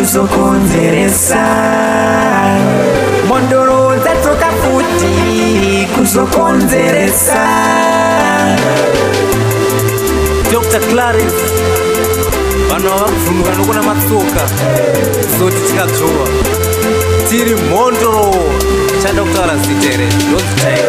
kuzokonzeresa mondoro dzatoka futi kuzokonzeresa dr clarence vanhu vava kubvumuka nokuna matsoka zoti tikadzova tiri mhondoro so, chandotaura zitere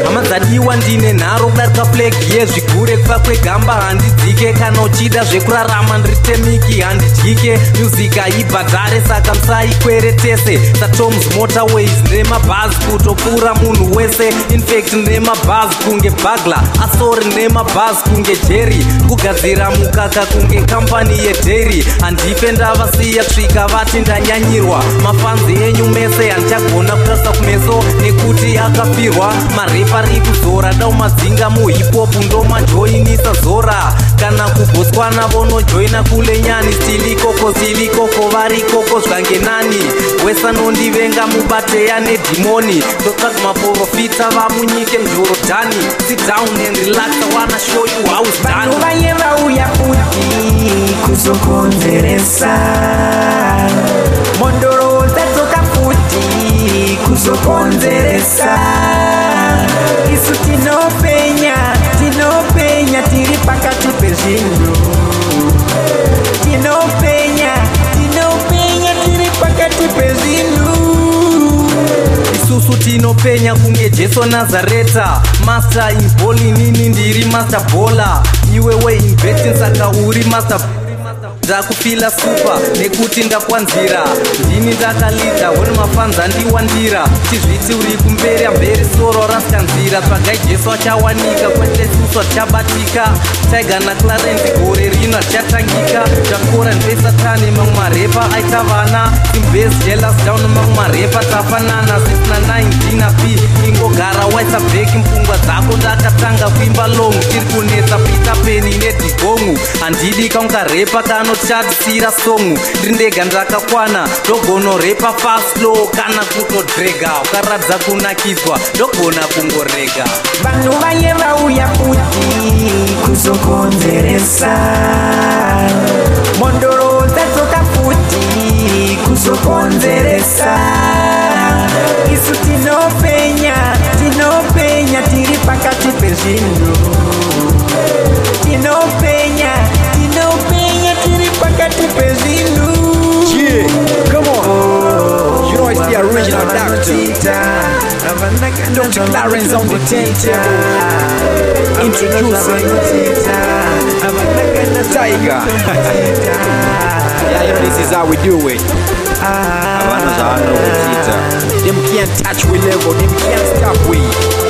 hamadzadiwa ndine nharo kudarika plegi yezvigure kuva kwegamba handidzike kana uchida zvekurarama nditemiki handidyike muzika ibhadhare saka musaikwere tese satoms motorways nemabhazi kutopfuura munhu wese infact nemabhazi kunge bagla asori nemabhazi kunge jeri kugadzira mukaka kunge kambani yedheri handipe ndavasiya tsvika vati ndanyanyirwa mafanzi enyu mese handichagona kutarisa kumeso nekuti akapirwa maripa rekuzora dau madzinga muhipopu ndomajoinisa zora kana kugoswana vonojoina kule nyani stilikoko stilikoko varikoko zvange nani wesanondivenga mubateya nedhimoni ndokazi maprofita vamunyike njorodhani sidown and relaxa wana shoyu house dan vanhu vayevauya kuti kuzokonzeresa sokonzeresa isu tinopenya tinopenya tiri pakati pezvinhu tinopenya tinopenya tiri pakati pezvinhu isusu tinopenya kunge jesu nazareta masta inboli ndiri master bola iwewe investing saka uri master ndakupila supa nekuti ndakwanzira ndini ndakalidha hone mafanza ndiwandira tizviti uri kumberi hamberi soro rasikanzira tsvagai jesu achawanika kwete isusu hatichabatika taigana clarenti gore rino hatichatangika zvakora ndive satani mamwe marepa aita vana imbezi jelasdown mamwe marepa tafanana 69 dinap ingogara waisa bheki mpfungwa dzako ndakatanga kuimba long tiri kunetsa pitapeni nedhibhongu handidi kaungarepa kanochatisira songu ndiri ndega ndakakwana ndogonorepa faslow kana kutodrega ukaradza kunakidzwa ndogona kungorega vanhu vaye vauya kuti kuzokonzeresa mondoro jino tinopenya tinopenya tiri pakati pezvinhu original doctor. Dr. Clarence on the teacher. Introducing Tiger. yeah, you this is how we do it. Them can't touch we level, them can't stop we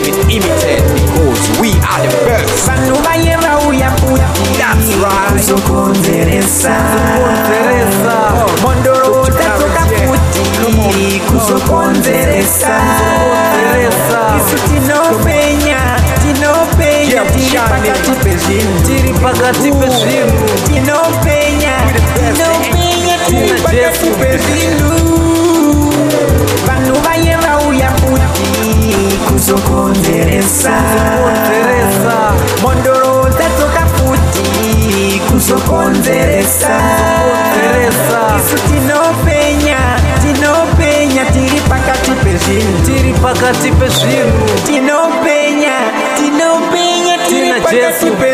even imitate because we are the best. That's right. Kuzokonzeresa. Kuzokonzeresa. Mondoro utatoka kuti. Kuzokonzeresa. Kuzokonzeresa. Isu tinopenya, tinopenya. Tiri pakati pezvinhu. Tiri pakati pezvinhu. Tinopenya, tinopenya. Tiri pakati pezvinhu. kuzokonzeresa mondoro tatoka futi kuzokonzeresa isu tinopenya tinopenya tiri pakati pezvinhu tiri pakati pezvinhu tinopenya tinopenya tiri pakati pe